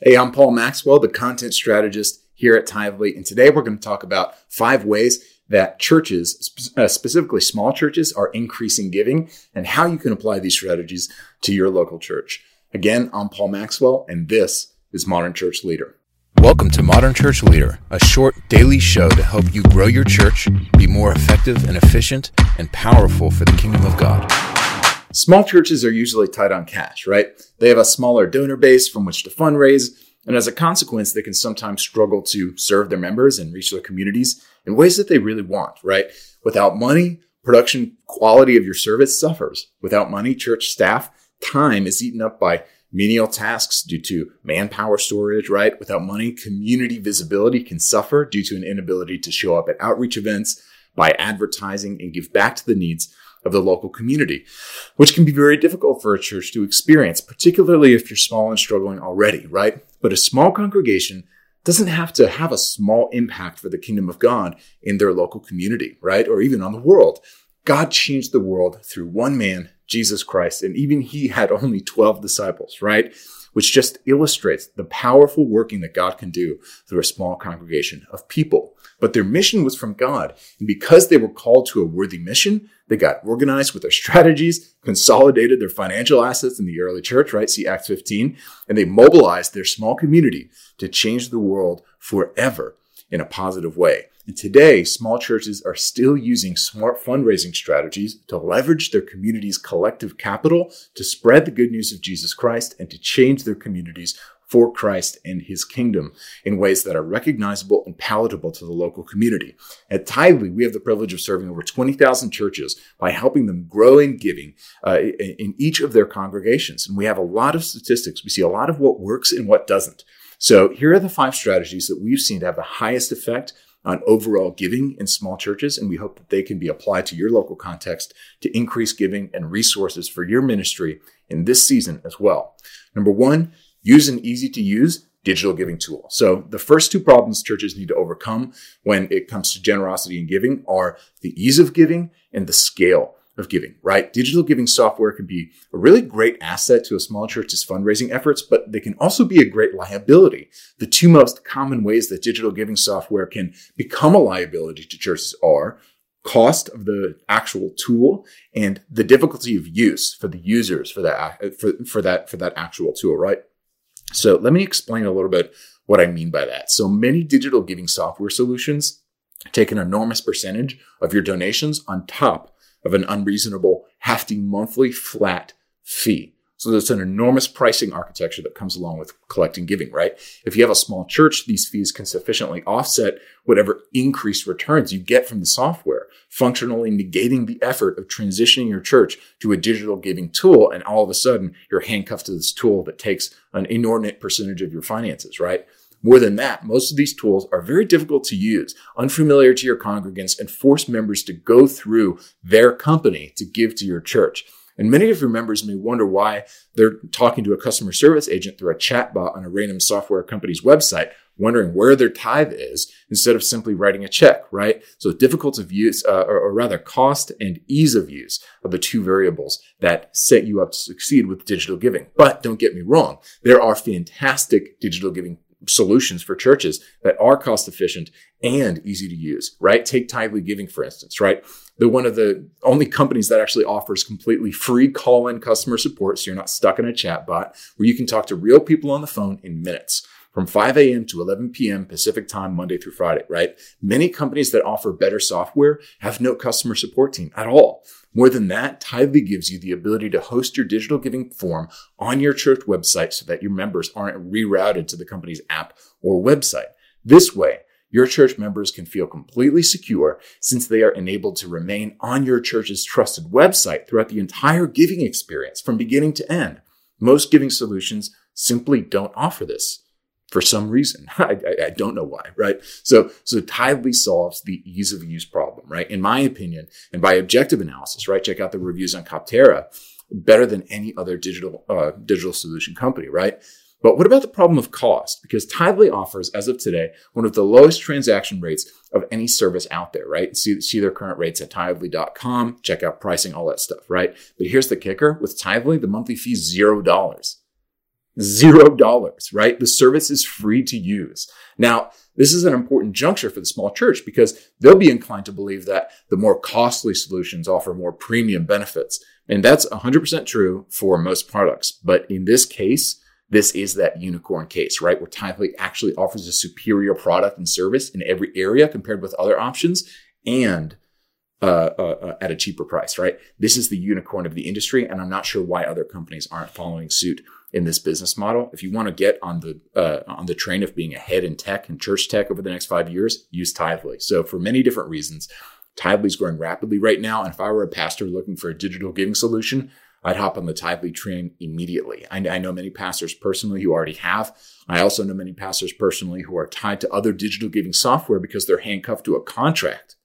Hey, I'm Paul Maxwell, the content strategist here at Tithely, and today we're going to talk about five ways that churches, uh, specifically small churches, are increasing giving and how you can apply these strategies to your local church. Again, I'm Paul Maxwell, and this is Modern Church Leader. Welcome to Modern Church Leader, a short daily show to help you grow your church, be more effective and efficient, and powerful for the kingdom of God. Small churches are usually tight on cash, right? They have a smaller donor base from which to fundraise, and as a consequence, they can sometimes struggle to serve their members and reach their communities in ways that they really want, right? Without money, production quality of your service suffers. Without money, church staff time is eaten up by menial tasks due to manpower storage, right? Without money, community visibility can suffer due to an inability to show up at outreach events, by advertising, and give back to the needs of the local community, which can be very difficult for a church to experience, particularly if you're small and struggling already, right? But a small congregation doesn't have to have a small impact for the kingdom of God in their local community, right? Or even on the world. God changed the world through one man, Jesus Christ, and even he had only 12 disciples, right? Which just illustrates the powerful working that God can do through a small congregation of people. But their mission was from God. And because they were called to a worthy mission, they got organized with their strategies, consolidated their financial assets in the early church, right? See Acts 15. And they mobilized their small community to change the world forever in a positive way. And today, small churches are still using smart fundraising strategies to leverage their community's collective capital to spread the good news of Jesus Christ and to change their communities for Christ and his kingdom in ways that are recognizable and palatable to the local community. At Tithely, we have the privilege of serving over 20,000 churches by helping them grow in giving uh, in each of their congregations. And we have a lot of statistics. We see a lot of what works and what doesn't. So here are the five strategies that we've seen to have the highest effect on overall giving in small churches, and we hope that they can be applied to your local context to increase giving and resources for your ministry in this season as well. Number one, use an easy to use digital giving tool. So the first two problems churches need to overcome when it comes to generosity and giving are the ease of giving and the scale of giving, right? Digital giving software can be a really great asset to a small church's fundraising efforts, but they can also be a great liability. The two most common ways that digital giving software can become a liability to churches are cost of the actual tool and the difficulty of use for the users for that for, for that for that actual tool, right? So let me explain a little bit what I mean by that. So many digital giving software solutions take an enormous percentage of your donations on top of an unreasonable, hefty monthly flat fee. So there's an enormous pricing architecture that comes along with collecting giving, right? If you have a small church, these fees can sufficiently offset whatever increased returns you get from the software, functionally negating the effort of transitioning your church to a digital giving tool. And all of a sudden you're handcuffed to this tool that takes an inordinate percentage of your finances, right? More than that, most of these tools are very difficult to use, unfamiliar to your congregants, and force members to go through their company to give to your church. And many of your members may wonder why they're talking to a customer service agent through a chatbot on a random software company's website, wondering where their tithe is instead of simply writing a check, right? So difficult of use, uh, or, or rather cost and ease of use are the two variables that set you up to succeed with digital giving. But don't get me wrong. There are fantastic digital giving solutions for churches that are cost efficient and easy to use, right? Take Tithely Giving, for instance, right? They're one of the only companies that actually offers completely free call in customer support. So you're not stuck in a chat bot where you can talk to real people on the phone in minutes from 5 a.m. to 11 p.m. Pacific time, Monday through Friday, right? Many companies that offer better software have no customer support team at all. More than that, Tithely gives you the ability to host your digital giving form on your church website so that your members aren't rerouted to the company's app or website. This way, your church members can feel completely secure since they are enabled to remain on your church's trusted website throughout the entire giving experience from beginning to end. Most giving solutions simply don't offer this for some reason. I, I, I, don't know why, right? So, so Tithely solves the ease of use problem, right? In my opinion, and by objective analysis, right? Check out the reviews on Capterra, better than any other digital, uh, digital solution company, right? But what about the problem of cost? Because Tithely offers, as of today, one of the lowest transaction rates of any service out there, right? See, see their current rates at Tithely.com, check out pricing, all that stuff, right? But here's the kicker. With Tithely, the monthly fee is $0. Zero dollars, right? The service is free to use. Now, this is an important juncture for the small church because they'll be inclined to believe that the more costly solutions offer more premium benefits. And that's 100% true for most products. But in this case, this is that unicorn case, right? Where Tithely actually offers a superior product and service in every area compared with other options and uh, uh, uh, at a cheaper price, right? This is the unicorn of the industry, and I'm not sure why other companies aren't following suit in this business model. If you want to get on the uh, on the train of being ahead in tech and church tech over the next five years, use Tithely. So for many different reasons, Tithely is growing rapidly right now. And if I were a pastor looking for a digital giving solution, I'd hop on the Tithely train immediately. I, I know many pastors personally who already have. I also know many pastors personally who are tied to other digital giving software because they're handcuffed to a contract.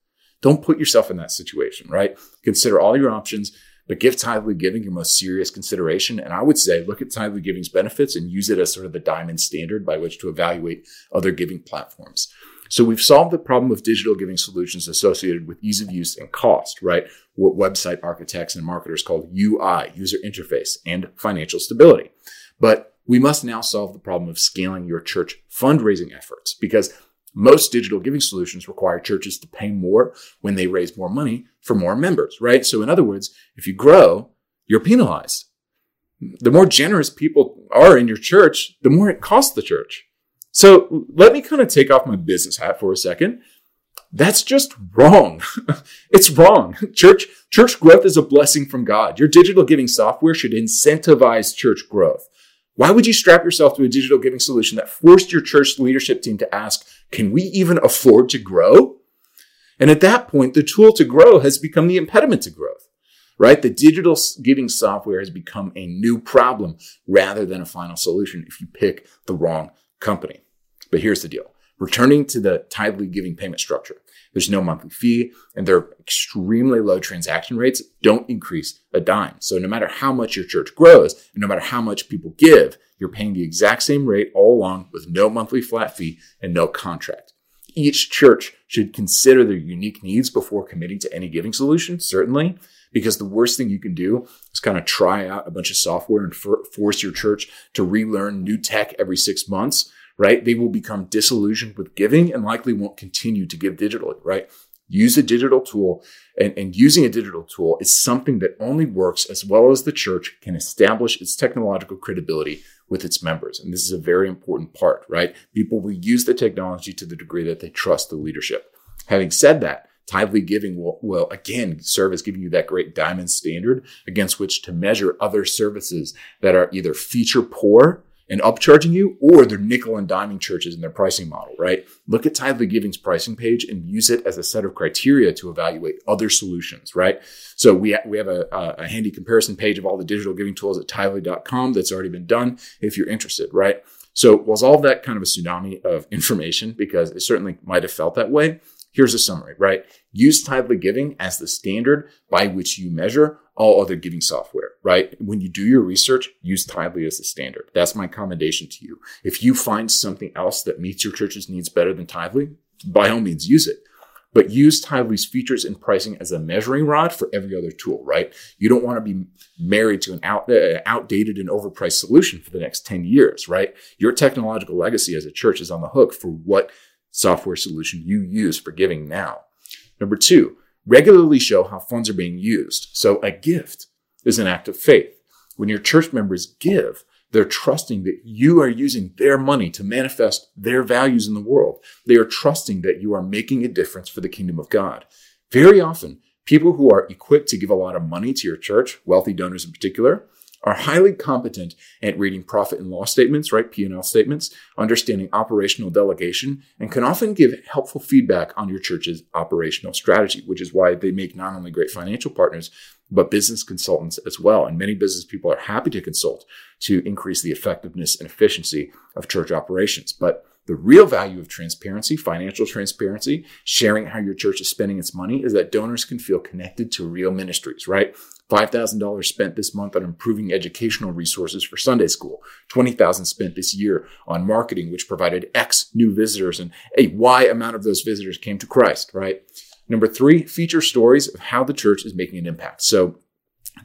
Don't put yourself in that situation, right? Consider all your options but give Tithely Giving your most serious consideration. And I would say look at Tithely Giving's benefits and use it as sort of the diamond standard by which to evaluate other giving platforms. So we've solved the problem of digital giving solutions associated with ease of use and cost, right? What website architects and marketers call UI, user interface, and financial stability. But we must now solve the problem of scaling your church fundraising efforts because most digital giving solutions require churches to pay more when they raise more money for more members, right? So in other words, if you grow, you're penalized. The more generous people are in your church, the more it costs the church. So let me kind of take off my business hat for a second. That's just wrong. it's wrong. Church, church growth is a blessing from God. Your digital giving software should incentivize church growth. Why would you strap yourself to a digital giving solution that forced your church leadership team to ask, can we even afford to grow? And at that point, the tool to grow has become the impediment to growth, right? The digital giving software has become a new problem rather than a final solution if you pick the wrong company. But here's the deal. Returning to the Tithely giving payment structure. There's no monthly fee and their extremely low transaction rates don't increase a dime. So no matter how much your church grows and no matter how much people give, you're paying the exact same rate all along with no monthly flat fee and no contract. Each church should consider their unique needs before committing to any giving solution, certainly, because the worst thing you can do is kind of try out a bunch of software and for- force your church to relearn new tech every six months right? They will become disillusioned with giving and likely won't continue to give digitally, right? Use a digital tool and, and using a digital tool is something that only works as well as the church can establish its technological credibility with its members. And this is a very important part, right? People will use the technology to the degree that they trust the leadership. Having said that, Tithely giving will, will again serve as giving you that great diamond standard against which to measure other services that are either feature poor and upcharging you, or they're nickel and diming churches in their pricing model, right? Look at Tithely Giving's pricing page and use it as a set of criteria to evaluate other solutions, right? So we, ha- we have a, a handy comparison page of all the digital giving tools at tithely.com that's already been done if you're interested, right? So was all that kind of a tsunami of information because it certainly might have felt that way. Here's a summary, right? Use Tithely Giving as the standard by which you measure all other giving software, right? When you do your research, use Tithely as the standard. That's my commendation to you. If you find something else that meets your church's needs better than Tithely, by all means use it. But use Tithely's features and pricing as a measuring rod for every other tool, right? You don't want to be married to an out, uh, outdated and overpriced solution for the next 10 years, right? Your technological legacy as a church is on the hook for what software solution you use for giving now. Number two, regularly show how funds are being used. So a gift is an act of faith. When your church members give, they're trusting that you are using their money to manifest their values in the world. They are trusting that you are making a difference for the kingdom of God. Very often, people who are equipped to give a lot of money to your church, wealthy donors in particular, are highly competent at reading profit and loss statements, right? P&L statements, understanding operational delegation, and can often give helpful feedback on your church's operational strategy, which is why they make not only great financial partners, but business consultants as well. And many business people are happy to consult to increase the effectiveness and efficiency of church operations. But the real value of transparency, financial transparency, sharing how your church is spending its money is that donors can feel connected to real ministries, right? $5,000 spent this month on improving educational resources for Sunday school. 20,000 spent this year on marketing, which provided X new visitors and a Y amount of those visitors came to Christ, right? Number three, feature stories of how the church is making an impact. So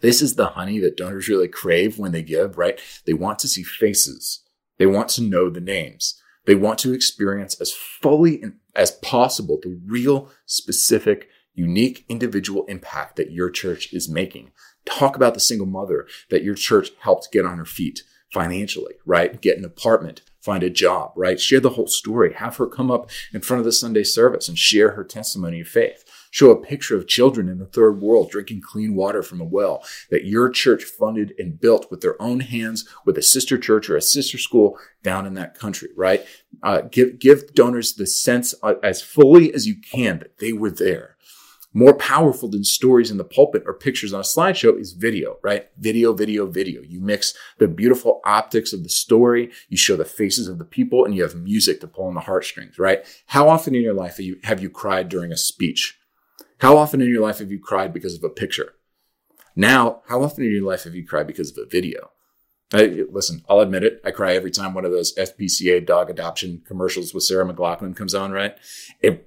This is the honey that donors really crave when they give, right? They want to see faces. They want to know the names. They want to experience as fully as possible the real, specific, unique individual impact that your church is making. Talk about the single mother that your church helped get on her feet financially, right? Get an apartment, find a job, right? Share the whole story. Have her come up in front of the Sunday service and share her testimony of faith. Show a picture of children in the third world drinking clean water from a well that your church funded and built with their own hands with a sister church or a sister school down in that country, right? Uh, give, give donors the sense uh, as fully as you can that they were there more powerful than stories in the pulpit or pictures on a slideshow is video, right? Video, video, video. You mix the beautiful optics of the story, you show the faces of the people, and you have music to pull on the heartstrings, right? How often in your life have you, have you cried during a speech? How often in your life have you cried because of a picture? Now, how often in your life have you cried because of a video? I, listen, I'll admit it. I cry every time one of those SPCA dog adoption commercials with Sarah McLachlan comes on, right?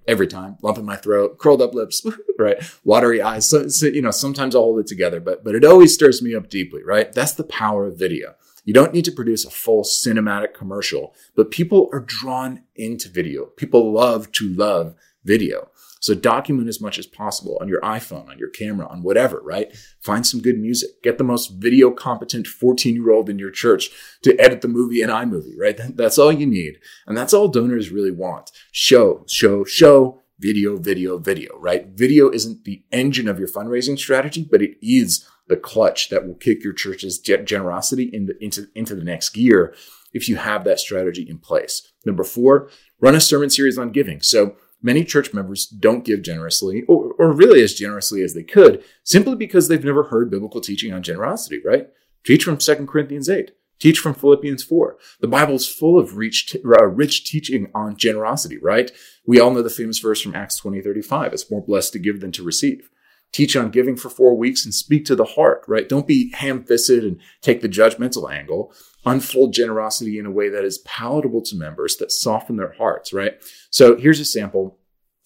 Every time, lump in my throat, curled up lips, right? Watery eyes. So, so, you know, sometimes I'll hold it together, but, but it always stirs me up deeply, right? That's the power of video. You don't need to produce a full cinematic commercial, but people are drawn into video. People love to love video. So document as much as possible on your iPhone, on your camera, on whatever, right? Find some good music. Get the most video competent 14 year old in your church to edit the movie in iMovie, right? That's all you need. And that's all donors really want. Show, show, show, video, video, video, right? Video isn't the engine of your fundraising strategy, but it is the clutch that will kick your church's generosity into, into, into the next gear if you have that strategy in place. Number four, run a sermon series on giving. So many church members don't give generously or, or really as generously as they could simply because they've never heard biblical teaching on generosity, right? Teach from 2 Corinthians 8. Teach from Philippians 4. The Bible is full of rich, uh, rich teaching on generosity, right? We all know the famous verse from Acts 20, 35. It's more blessed to give than to receive. Teach on giving for four weeks and speak to the heart, right? Don't be ham fisted and take the judgmental angle. Unfold generosity in a way that is palatable to members, that soften their hearts, right? So here's a sample.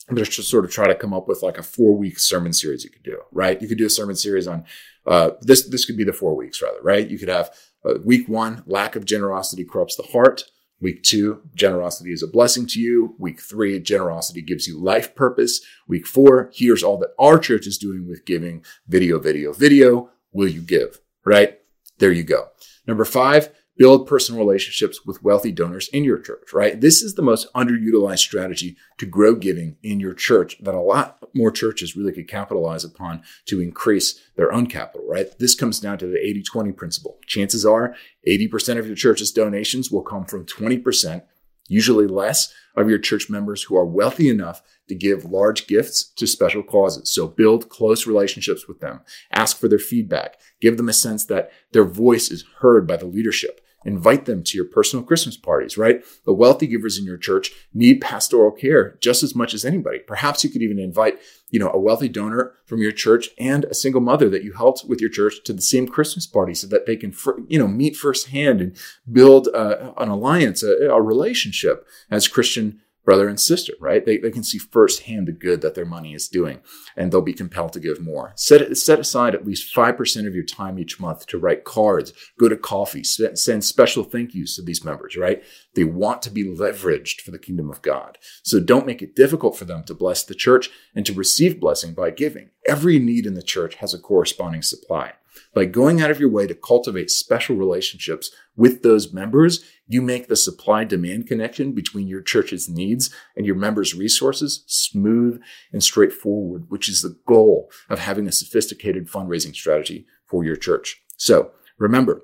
I'm going to sort of try to come up with like a four week sermon series you could do, right? You could do a sermon series on, uh, this, this could be the four weeks rather, right? You could have uh, week one, lack of generosity corrupts the heart. Week two, generosity is a blessing to you. Week three, generosity gives you life purpose. Week four, here's all that our church is doing with giving video, video, video. Will you give? Right? There you go. Number five, build personal relationships with wealthy donors in your church, right? This is the most underutilized strategy to grow giving in your church that a lot more churches really could capitalize upon to increase their own capital, right? This comes down to the 80 20 principle. Chances are 80% of your church's donations will come from 20%, usually less, of your church members who are wealthy enough to give large gifts to special causes. So build close relationships with them. Ask for their feedback. Give them a sense that their voice is heard by the leadership. Invite them to your personal Christmas parties, right? The wealthy givers in your church need pastoral care just as much as anybody. Perhaps you could even invite, you know, a wealthy donor from your church and a single mother that you helped with your church to the same Christmas party so that they can, you know, meet firsthand and build uh, an alliance, a, a relationship as Christian brother and sister, right? They, they can see firsthand the good that their money is doing and they'll be compelled to give more. Set, set aside at least 5% of your time each month to write cards, go to coffee, send special thank yous to these members, right? They want to be leveraged for the kingdom of God. So don't make it difficult for them to bless the church and to receive blessing by giving. Every need in the church has a corresponding supply. By going out of your way to cultivate special relationships with those members, you make the supply demand connection between your church's needs and your members' resources smooth and straightforward, which is the goal of having a sophisticated fundraising strategy for your church. So remember,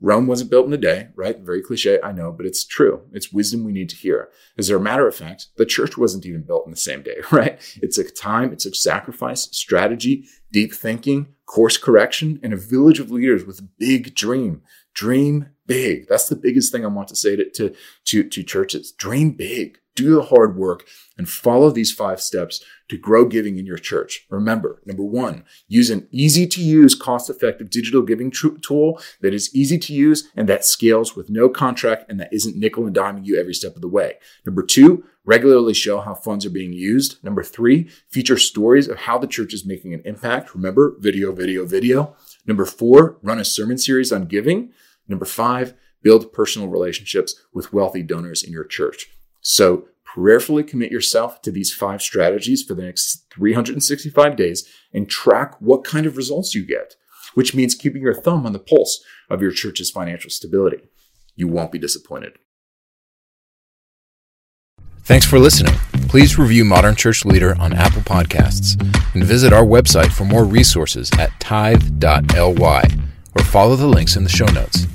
Rome wasn't built in a day, right? Very cliche, I know, but it's true. It's wisdom we need to hear. As a matter of fact, the church wasn't even built in the same day, right? It took time, it took sacrifice, strategy, deep thinking, course correction, and a village of leaders with big dream. Dream big. That's the biggest thing I want to say to, to, to, to churches. Dream big. Do the hard work and follow these five steps to grow giving in your church. Remember, number one, use an easy to use, cost effective digital giving tool that is easy to use and that scales with no contract and that isn't nickel and diming you every step of the way. Number two, regularly show how funds are being used. Number three, feature stories of how the church is making an impact. Remember, video, video, video. Number four, run a sermon series on giving. Number five, build personal relationships with wealthy donors in your church. So prayerfully commit yourself to these five strategies for the next 365 days and track what kind of results you get, which means keeping your thumb on the pulse of your church's financial stability. You won't be disappointed. Thanks for listening. Please review Modern Church Leader on Apple Podcasts and visit our website for more resources at tithe.ly or follow the links in the show notes.